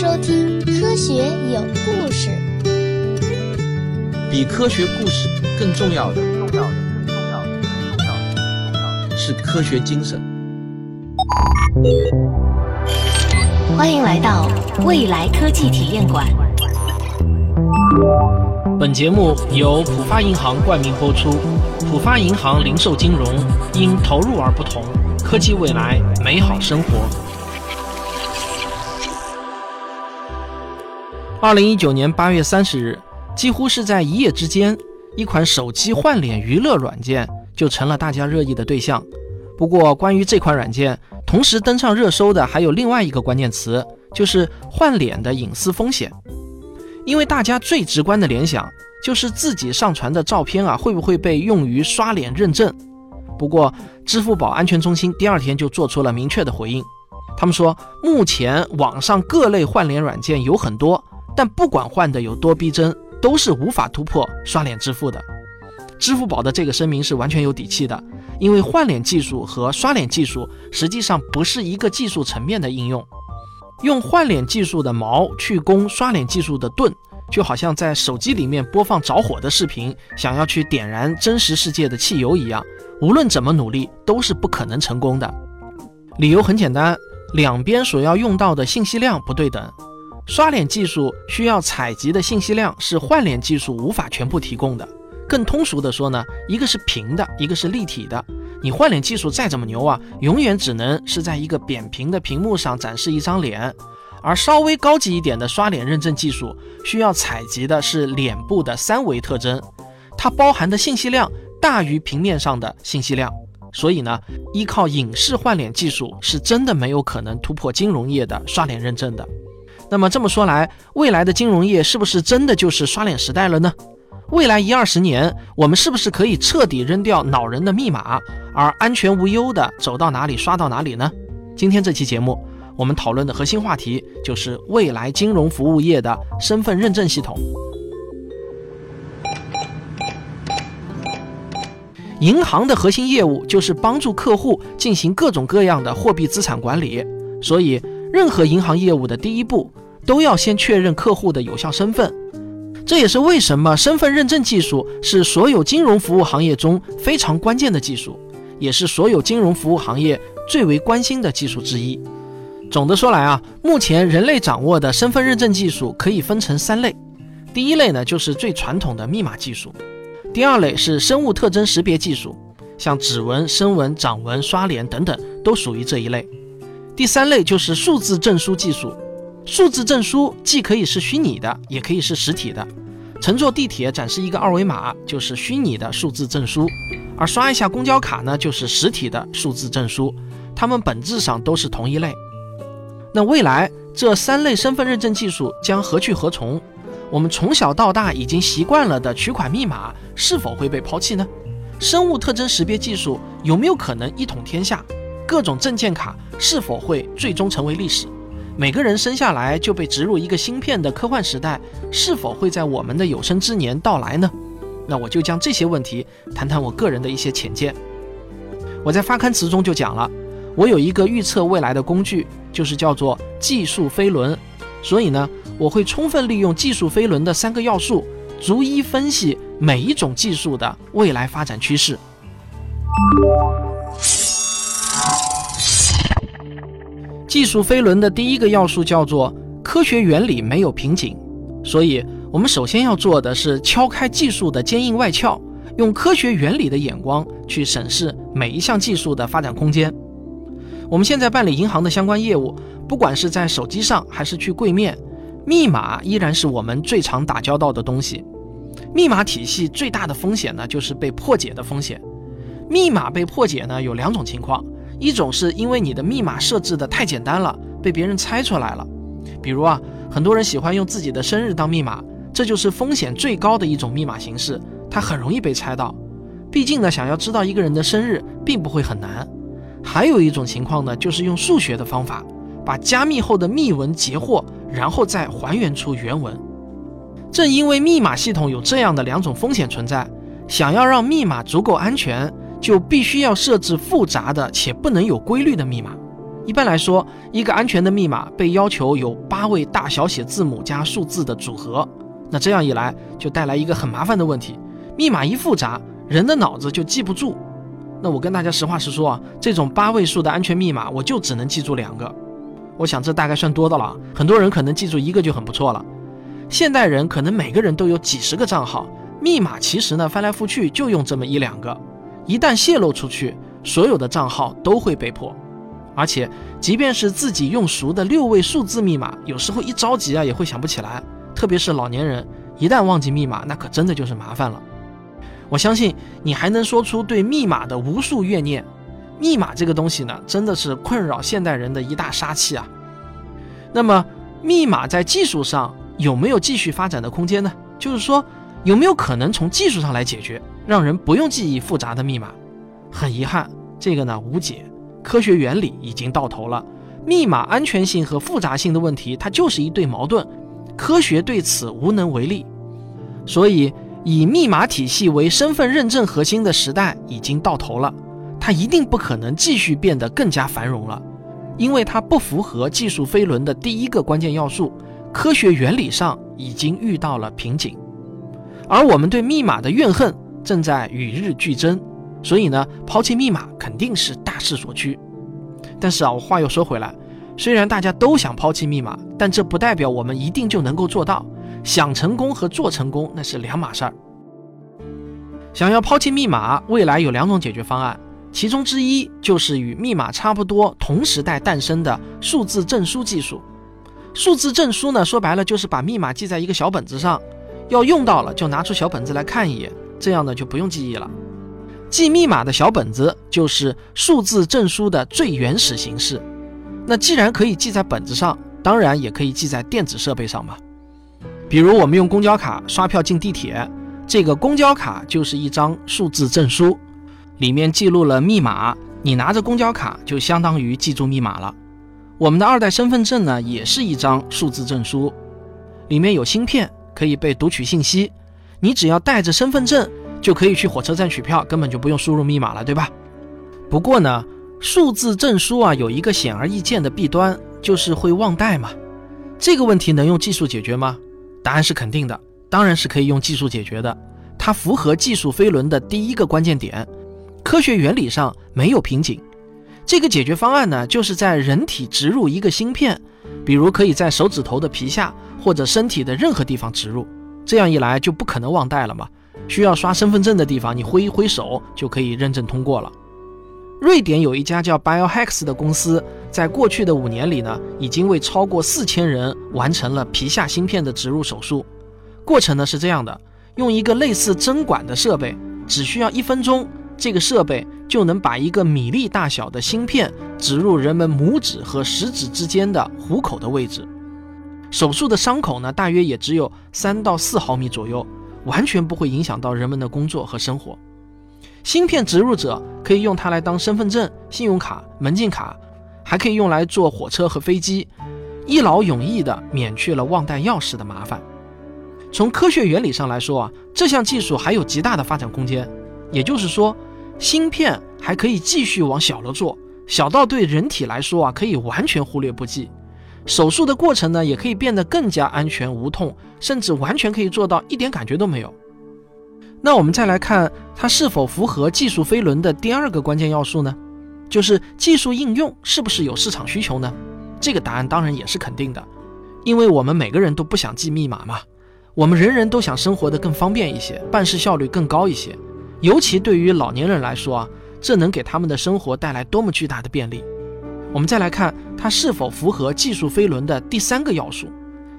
收听《科学有故事》。比科学故事更重要的，重要的，更重要的，更重要的，更重要的是科学精神。欢迎来到未来科技体验馆。本节目由浦发银行冠名播出。浦发银行零售金融因投入而不同，科技未来，美好生活。二零一九年八月三十日，几乎是在一夜之间，一款手机换脸娱乐软件就成了大家热议的对象。不过，关于这款软件，同时登上热搜的还有另外一个关键词，就是换脸的隐私风险。因为大家最直观的联想就是自己上传的照片啊，会不会被用于刷脸认证？不过，支付宝安全中心第二天就做出了明确的回应，他们说，目前网上各类换脸软件有很多，但不管换的有多逼真，都是无法突破刷脸支付的。支付宝的这个声明是完全有底气的，因为换脸技术和刷脸技术实际上不是一个技术层面的应用。用换脸技术的矛去攻刷脸技术的盾，就好像在手机里面播放着火的视频，想要去点燃真实世界的汽油一样，无论怎么努力都是不可能成功的。理由很简单，两边所要用到的信息量不对等。刷脸技术需要采集的信息量是换脸技术无法全部提供的。更通俗的说呢，一个是平的，一个是立体的。你换脸技术再怎么牛啊，永远只能是在一个扁平的屏幕上展示一张脸，而稍微高级一点的刷脸认证技术需要采集的是脸部的三维特征，它包含的信息量大于平面上的信息量，所以呢，依靠影视换脸技术是真的没有可能突破金融业的刷脸认证的。那么这么说来，未来的金融业是不是真的就是刷脸时代了呢？未来一二十年，我们是不是可以彻底扔掉恼人的密码，而安全无忧的走到哪里刷到哪里呢？今天这期节目，我们讨论的核心话题就是未来金融服务业的身份认证系统。银行的核心业务就是帮助客户进行各种各样的货币资产管理，所以任何银行业务的第一步都要先确认客户的有效身份。这也是为什么身份认证技术是所有金融服务行业中非常关键的技术，也是所有金融服务行业最为关心的技术之一。总的说来啊，目前人类掌握的身份认证技术可以分成三类。第一类呢，就是最传统的密码技术；第二类是生物特征识别技术，像指纹、声纹、掌纹、刷脸等等都属于这一类；第三类就是数字证书技术。数字证书既可以是虚拟的，也可以是实体的。乘坐地铁展示一个二维码就是虚拟的数字证书，而刷一下公交卡呢就是实体的数字证书。它们本质上都是同一类。那未来这三类身份认证技术将何去何从？我们从小到大已经习惯了的取款密码是否会被抛弃呢？生物特征识别技术有没有可能一统天下？各种证件卡是否会最终成为历史？每个人生下来就被植入一个芯片的科幻时代，是否会在我们的有生之年到来呢？那我就将这些问题谈谈我个人的一些浅见。我在发刊词中就讲了，我有一个预测未来的工具，就是叫做技术飞轮。所以呢，我会充分利用技术飞轮的三个要素，逐一分析每一种技术的未来发展趋势。技术飞轮的第一个要素叫做科学原理没有瓶颈，所以我们首先要做的是敲开技术的坚硬外壳，用科学原理的眼光去审视每一项技术的发展空间。我们现在办理银行的相关业务，不管是在手机上还是去柜面，密码依然是我们最常打交道的东西。密码体系最大的风险呢，就是被破解的风险。密码被破解呢，有两种情况。一种是因为你的密码设置的太简单了，被别人猜出来了。比如啊，很多人喜欢用自己的生日当密码，这就是风险最高的一种密码形式，它很容易被猜到。毕竟呢，想要知道一个人的生日并不会很难。还有一种情况呢，就是用数学的方法，把加密后的密文截获，然后再还原出原文。正因为密码系统有这样的两种风险存在，想要让密码足够安全。就必须要设置复杂的且不能有规律的密码，一般来说，一个安全的密码被要求有八位大小写字母加数字的组合。那这样一来，就带来一个很麻烦的问题：密码一复杂，人的脑子就记不住。那我跟大家实话实说啊，这种八位数的安全密码，我就只能记住两个。我想这大概算多的了，很多人可能记住一个就很不错了。现代人可能每个人都有几十个账号，密码其实呢翻来覆去就用这么一两个，一旦泄露出去，所有的账号都会被破。而且，即便是自己用熟的六位数字密码，有时候一着急啊也会想不起来。特别是老年人，一旦忘记密码，那可真的就是麻烦了。我相信你还能说出对密码的无数怨念。密码这个东西呢，真的是困扰现代人的一大杀器啊。那么，密码在技术上有没有继续发展的空间呢？就是说，有没有可能从技术上来解决，让人不用记忆复杂的密码？很遗憾，这个呢无解。科学原理已经到头了，密码安全性和复杂性的问题，它就是一对矛盾，科学对此无能为力。所以，以密码体系为身份认证核心的时代已经到头了，它一定不可能继续变得更加繁荣了，因为它不符合技术飞轮的第一个关键要素，科学原理上已经遇到了瓶颈，而我们对密码的怨恨正在与日俱增。所以呢，抛弃密码肯定是大势所趋。但是啊，我话又说回来，虽然大家都想抛弃密码，但这不代表我们一定就能够做到。想成功和做成功那是两码事儿。想要抛弃密码，未来有两种解决方案，其中之一就是与密码差不多同时代诞生的数字证书技术。数字证书呢，说白了就是把密码记在一个小本子上，要用到了就拿出小本子来看一眼，这样呢就不用记忆了。记密码的小本子就是数字证书的最原始形式。那既然可以记在本子上，当然也可以记在电子设备上嘛。比如我们用公交卡刷票进地铁，这个公交卡就是一张数字证书，里面记录了密码，你拿着公交卡就相当于记住密码了。我们的二代身份证呢，也是一张数字证书，里面有芯片可以被读取信息，你只要带着身份证。就可以去火车站取票，根本就不用输入密码了，对吧？不过呢，数字证书啊有一个显而易见的弊端，就是会忘带嘛。这个问题能用技术解决吗？答案是肯定的，当然是可以用技术解决的。它符合技术飞轮的第一个关键点，科学原理上没有瓶颈。这个解决方案呢，就是在人体植入一个芯片，比如可以在手指头的皮下或者身体的任何地方植入，这样一来就不可能忘带了嘛。需要刷身份证的地方，你挥一挥手就可以认证通过了。瑞典有一家叫 BioHex 的公司，在过去的五年里呢，已经为超过四千人完成了皮下芯片的植入手术。过程呢是这样的：用一个类似针管的设备，只需要一分钟，这个设备就能把一个米粒大小的芯片植入人们拇指和食指之间的虎口的位置。手术的伤口呢，大约也只有三到四毫米左右。完全不会影响到人们的工作和生活。芯片植入者可以用它来当身份证、信用卡、门禁卡，还可以用来坐火车和飞机，一劳永逸地免去了忘带钥匙的麻烦。从科学原理上来说啊，这项技术还有极大的发展空间。也就是说，芯片还可以继续往小了做，小到对人体来说啊，可以完全忽略不计。手术的过程呢，也可以变得更加安全无痛，甚至完全可以做到一点感觉都没有。那我们再来看它是否符合技术飞轮的第二个关键要素呢？就是技术应用是不是有市场需求呢？这个答案当然也是肯定的，因为我们每个人都不想记密码嘛，我们人人都想生活的更方便一些，办事效率更高一些，尤其对于老年人来说啊，这能给他们的生活带来多么巨大的便利。我们再来看它是否符合技术飞轮的第三个要素，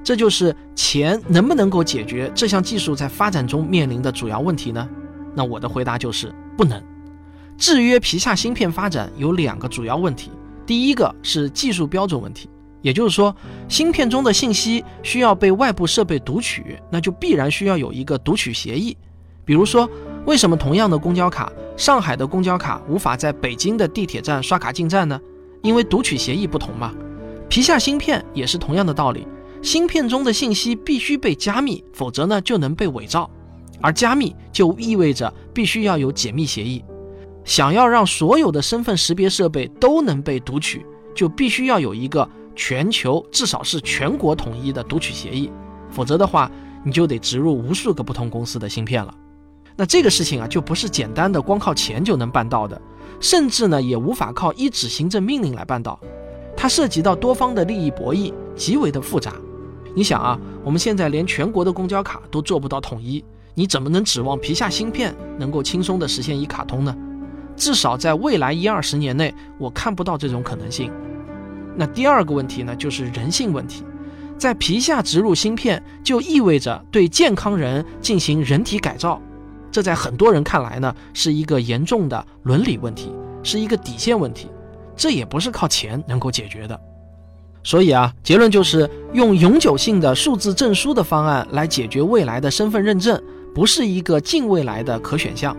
这就是钱能不能够解决这项技术在发展中面临的主要问题呢？那我的回答就是不能。制约皮下芯片发展有两个主要问题，第一个是技术标准问题，也就是说，芯片中的信息需要被外部设备读取，那就必然需要有一个读取协议。比如说，为什么同样的公交卡，上海的公交卡无法在北京的地铁站刷卡进站呢？因为读取协议不同嘛，皮下芯片也是同样的道理，芯片中的信息必须被加密，否则呢就能被伪造，而加密就意味着必须要有解密协议。想要让所有的身份识别设备都能被读取，就必须要有一个全球至少是全国统一的读取协议，否则的话，你就得植入无数个不同公司的芯片了。那这个事情啊，就不是简单的光靠钱就能办到的，甚至呢，也无法靠一纸行政命令来办到。它涉及到多方的利益博弈，极为的复杂。你想啊，我们现在连全国的公交卡都做不到统一，你怎么能指望皮下芯片能够轻松的实现一卡通呢？至少在未来一二十年内，我看不到这种可能性。那第二个问题呢，就是人性问题。在皮下植入芯片，就意味着对健康人进行人体改造，这在很多人看来呢，是一个严重的伦理问题，是一个底线问题。这也不是靠钱能够解决的。所以啊，结论就是用永久性的数字证书的方案来解决未来的身份认证，不是一个近未来的可选项。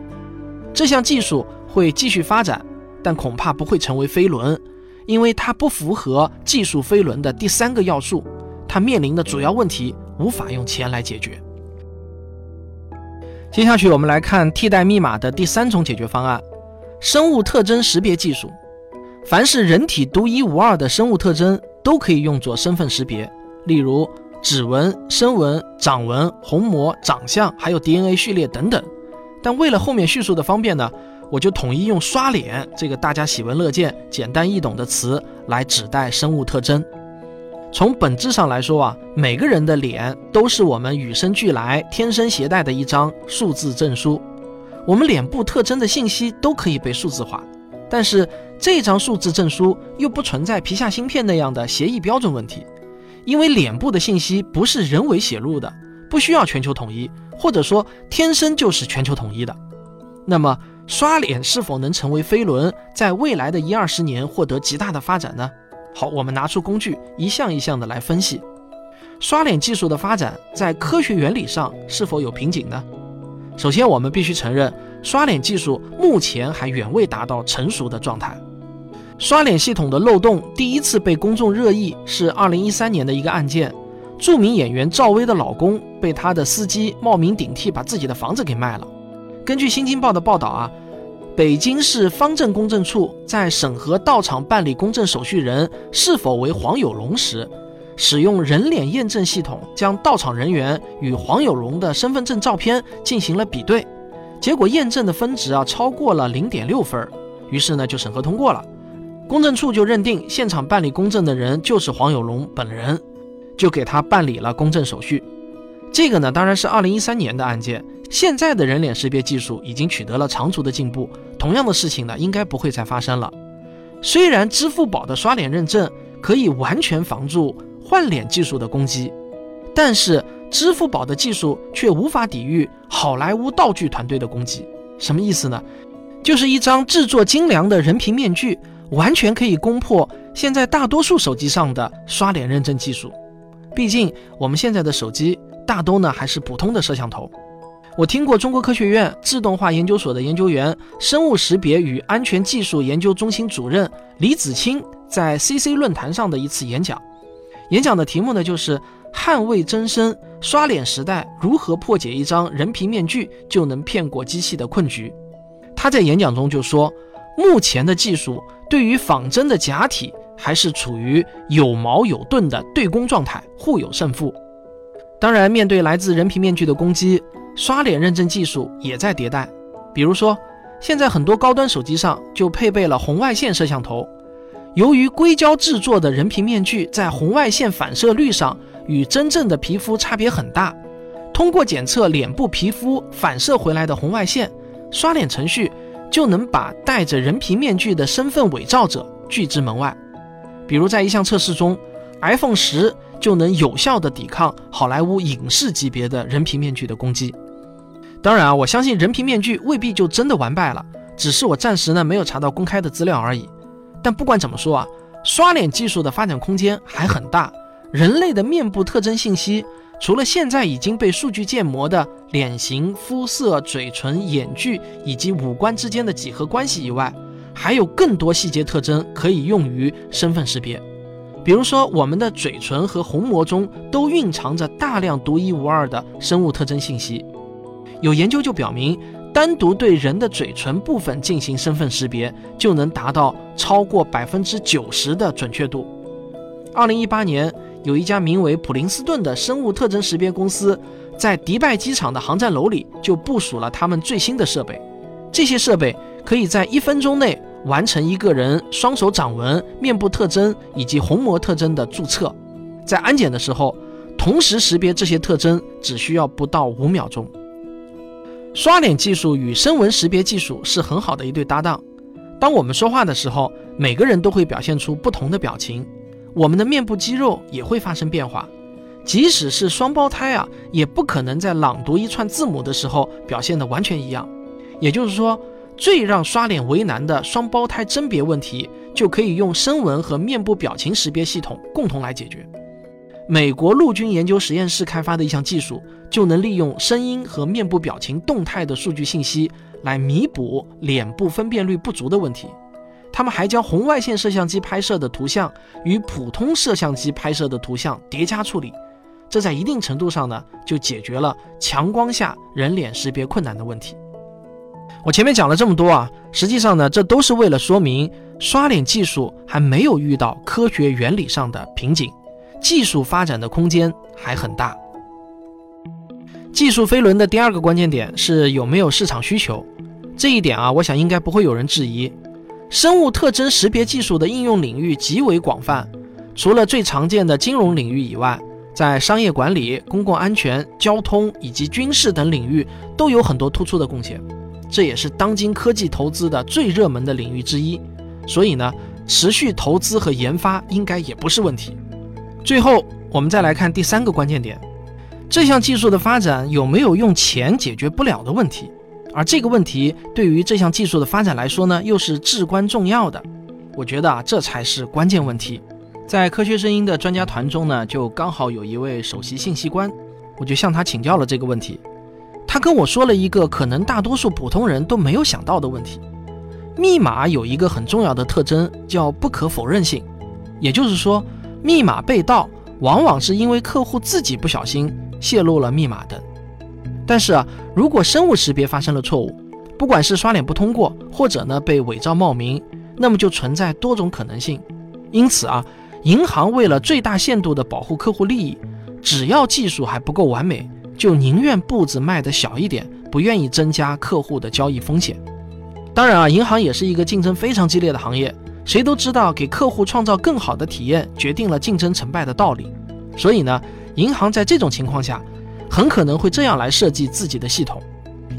这项技术。会继续发展，但恐怕不会成为飞轮，因为它不符合技术飞轮的第三个要素。它面临的主要问题无法用钱来解决。接下去我们来看替代密码的第三种解决方案：生物特征识别技术。凡是人体独一无二的生物特征都可以用作身份识别，例如指纹、声纹、掌纹、虹膜、长相，还有 DNA 序列等等。但为了后面叙述的方便呢？我就统一用“刷脸”这个大家喜闻乐见、简单易懂的词来指代生物特征。从本质上来说啊，每个人的脸都是我们与生俱来、天生携带的一张数字证书。我们脸部特征的信息都可以被数字化，但是这张数字证书又不存在皮下芯片那样的协议标准问题，因为脸部的信息不是人为写入的，不需要全球统一，或者说天生就是全球统一的。那么，刷脸是否能成为飞轮，在未来的一二十年获得极大的发展呢？好，我们拿出工具，一项一项的来分析。刷脸技术的发展在科学原理上是否有瓶颈呢？首先，我们必须承认，刷脸技术目前还远未达到成熟的状态。刷脸系统的漏洞第一次被公众热议是二零一三年的一个案件，著名演员赵薇的老公被他的司机冒名顶替，把自己的房子给卖了。根据《新京报》的报道啊，北京市方正公证处在审核到场办理公证手续人是否为黄有龙时，使用人脸验证系统将到场人员与黄有龙的身份证照片进行了比对，结果验证的分值啊超过了零点六分，于是呢就审核通过了，公证处就认定现场办理公证的人就是黄有龙本人，就给他办理了公证手续。这个呢当然是二零一三年的案件。现在的人脸识别技术已经取得了长足的进步，同样的事情呢，应该不会再发生了。虽然支付宝的刷脸认证可以完全防住换脸技术的攻击，但是支付宝的技术却无法抵御好莱坞道具团队的攻击。什么意思呢？就是一张制作精良的人皮面具，完全可以攻破现在大多数手机上的刷脸认证技术。毕竟我们现在的手机大都呢还是普通的摄像头。我听过中国科学院自动化研究所的研究员、生物识别与安全技术研究中心主任李子清在 CC 论坛上的一次演讲。演讲的题目呢，就是“捍卫真身刷脸时代如何破解一张人皮面具就能骗过机器的困局”。他在演讲中就说，目前的技术对于仿真的假体还是处于有矛有盾的对攻状态，互有胜负。当然，面对来自人皮面具的攻击。刷脸认证技术也在迭代，比如说，现在很多高端手机上就配备了红外线摄像头。由于硅胶制作的人皮面具在红外线反射率上与真正的皮肤差别很大，通过检测脸部皮肤反射回来的红外线，刷脸程序就能把戴着人皮面具的身份伪造者拒之门外。比如在一项测试中，iPhone 十就能有效地抵抗好莱坞影视级别的人皮面具的攻击。当然啊，我相信人皮面具未必就真的完败了，只是我暂时呢没有查到公开的资料而已。但不管怎么说啊，刷脸技术的发展空间还很大。人类的面部特征信息，除了现在已经被数据建模的脸型、肤色、嘴唇、眼距以及五官之间的几何关系以外，还有更多细节特征可以用于身份识别。比如说，我们的嘴唇和虹膜中都蕴藏着大量独一无二的生物特征信息。有研究就表明，单独对人的嘴唇部分进行身份识别，就能达到超过百分之九十的准确度。二零一八年，有一家名为普林斯顿的生物特征识别公司，在迪拜机场的航站楼里就部署了他们最新的设备。这些设备可以在一分钟内完成一个人双手掌纹、面部特征以及虹膜特征的注册。在安检的时候，同时识别这些特征只需要不到五秒钟。刷脸技术与声纹识别技术是很好的一对搭档。当我们说话的时候，每个人都会表现出不同的表情，我们的面部肌肉也会发生变化。即使是双胞胎啊，也不可能在朗读一串字母的时候表现得完全一样。也就是说，最让刷脸为难的双胞胎甄别问题，就可以用声纹和面部表情识别系统共同来解决。美国陆军研究实验室开发的一项技术，就能利用声音和面部表情动态的数据信息来弥补脸部分辨率不足的问题。他们还将红外线摄像机拍摄的图像与普通摄像机拍摄的图像叠加处理，这在一定程度上呢，就解决了强光下人脸识别困难的问题。我前面讲了这么多啊，实际上呢，这都是为了说明刷脸技术还没有遇到科学原理上的瓶颈。技术发展的空间还很大。技术飞轮的第二个关键点是有没有市场需求，这一点啊，我想应该不会有人质疑。生物特征识别技术的应用领域极为广泛，除了最常见的金融领域以外，在商业管理、公共安全、交通以及军事等领域都有很多突出的贡献。这也是当今科技投资的最热门的领域之一，所以呢，持续投资和研发应该也不是问题。最后，我们再来看第三个关键点：这项技术的发展有没有用钱解决不了的问题？而这个问题对于这项技术的发展来说呢，又是至关重要的。我觉得啊，这才是关键问题。在科学声音的专家团中呢，就刚好有一位首席信息官，我就向他请教了这个问题。他跟我说了一个可能大多数普通人都没有想到的问题：密码有一个很重要的特征，叫不可否认性，也就是说。密码被盗，往往是因为客户自己不小心泄露了密码等。但是啊，如果生物识别发生了错误，不管是刷脸不通过，或者呢被伪造冒名，那么就存在多种可能性。因此啊，银行为了最大限度的保护客户利益，只要技术还不够完美，就宁愿步子迈得小一点，不愿意增加客户的交易风险。当然啊，银行也是一个竞争非常激烈的行业。谁都知道，给客户创造更好的体验，决定了竞争成败的道理。所以呢，银行在这种情况下，很可能会这样来设计自己的系统。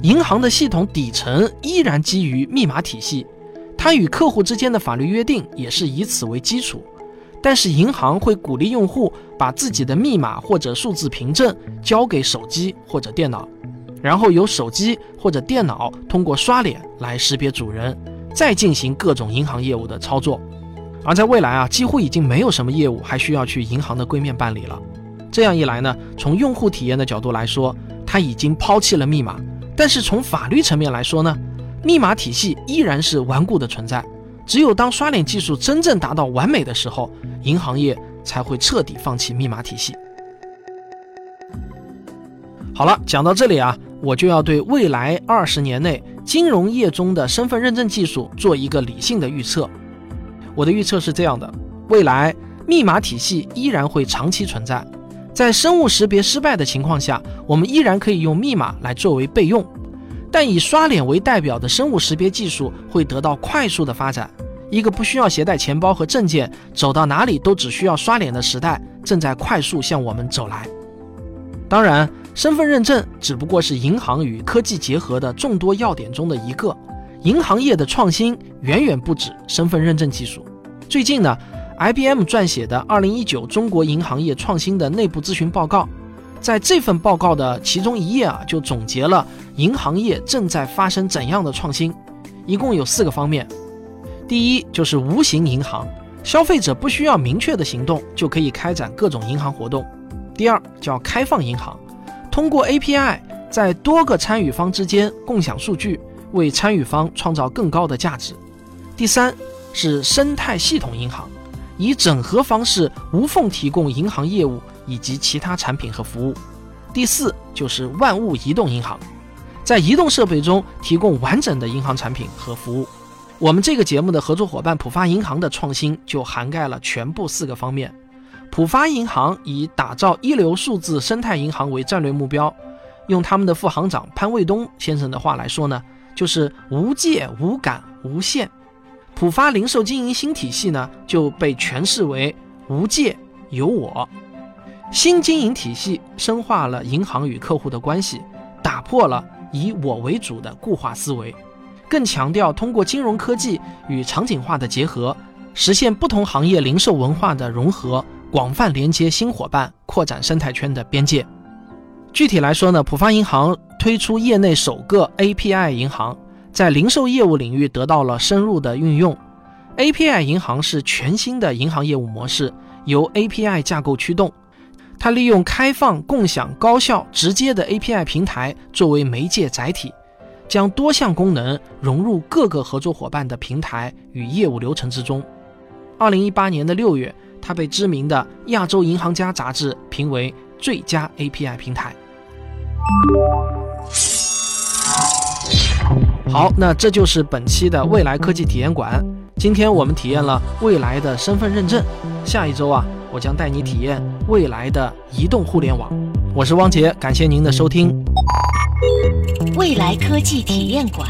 银行的系统底层依然基于密码体系，它与客户之间的法律约定也是以此为基础。但是银行会鼓励用户把自己的密码或者数字凭证交给手机或者电脑，然后由手机或者电脑通过刷脸来识别主人。再进行各种银行业务的操作，而在未来啊，几乎已经没有什么业务还需要去银行的柜面办理了。这样一来呢，从用户体验的角度来说，它已经抛弃了密码；但是从法律层面来说呢，密码体系依然是顽固的存在。只有当刷脸技术真正达到完美的时候，银行业才会彻底放弃密码体系。好了，讲到这里啊，我就要对未来二十年内。金融业中的身份认证技术做一个理性的预测，我的预测是这样的：未来密码体系依然会长期存在，在生物识别失败的情况下，我们依然可以用密码来作为备用，但以刷脸为代表的生物识别技术会得到快速的发展。一个不需要携带钱包和证件，走到哪里都只需要刷脸的时代正在快速向我们走来。当然。身份认证只不过是银行与科技结合的众多要点中的一个，银行业的创新远远不止身份认证技术。最近呢，IBM 撰写的《二零一九中国银行业创新的内部咨询报告》，在这份报告的其中一页啊，就总结了银行业正在发生怎样的创新，一共有四个方面。第一就是无形银行，消费者不需要明确的行动就可以开展各种银行活动。第二叫开放银行。通过 API 在多个参与方之间共享数据，为参与方创造更高的价值。第三是生态系统银行，以整合方式无缝提供银行业务以及其他产品和服务。第四就是万物移动银行，在移动设备中提供完整的银行产品和服务。我们这个节目的合作伙伴浦发银行的创新就涵盖了全部四个方面。浦发银行以打造一流数字生态银行为战略目标，用他们的副行长潘卫东先生的话来说呢，就是无界、无感、无限。浦发零售经营新体系呢，就被诠释为无界有我。新经营体系深化了银行与客户的关系，打破了以我为主的固化思维，更强调通过金融科技与场景化的结合，实现不同行业零售文化的融合，广泛连接新伙伴，扩展生态圈的边界。具体来说呢，浦发银行推出业内首个 API 银行。在零售业务领域得到了深入的运用，API 银行是全新的银行业务模式，由 API 架构驱动。它利用开放、共享、高效、直接的 API 平台作为媒介载体，将多项功能融入各个合作伙伴的平台与业务流程之中。二零一八年的六月，它被知名的《亚洲银行家》杂志评为最佳 API 平台。好，那这就是本期的未来科技体验馆。今天我们体验了未来的身份认证，下一周啊，我将带你体验未来的移动互联网。我是汪杰，感谢您的收听。未来科技体验馆。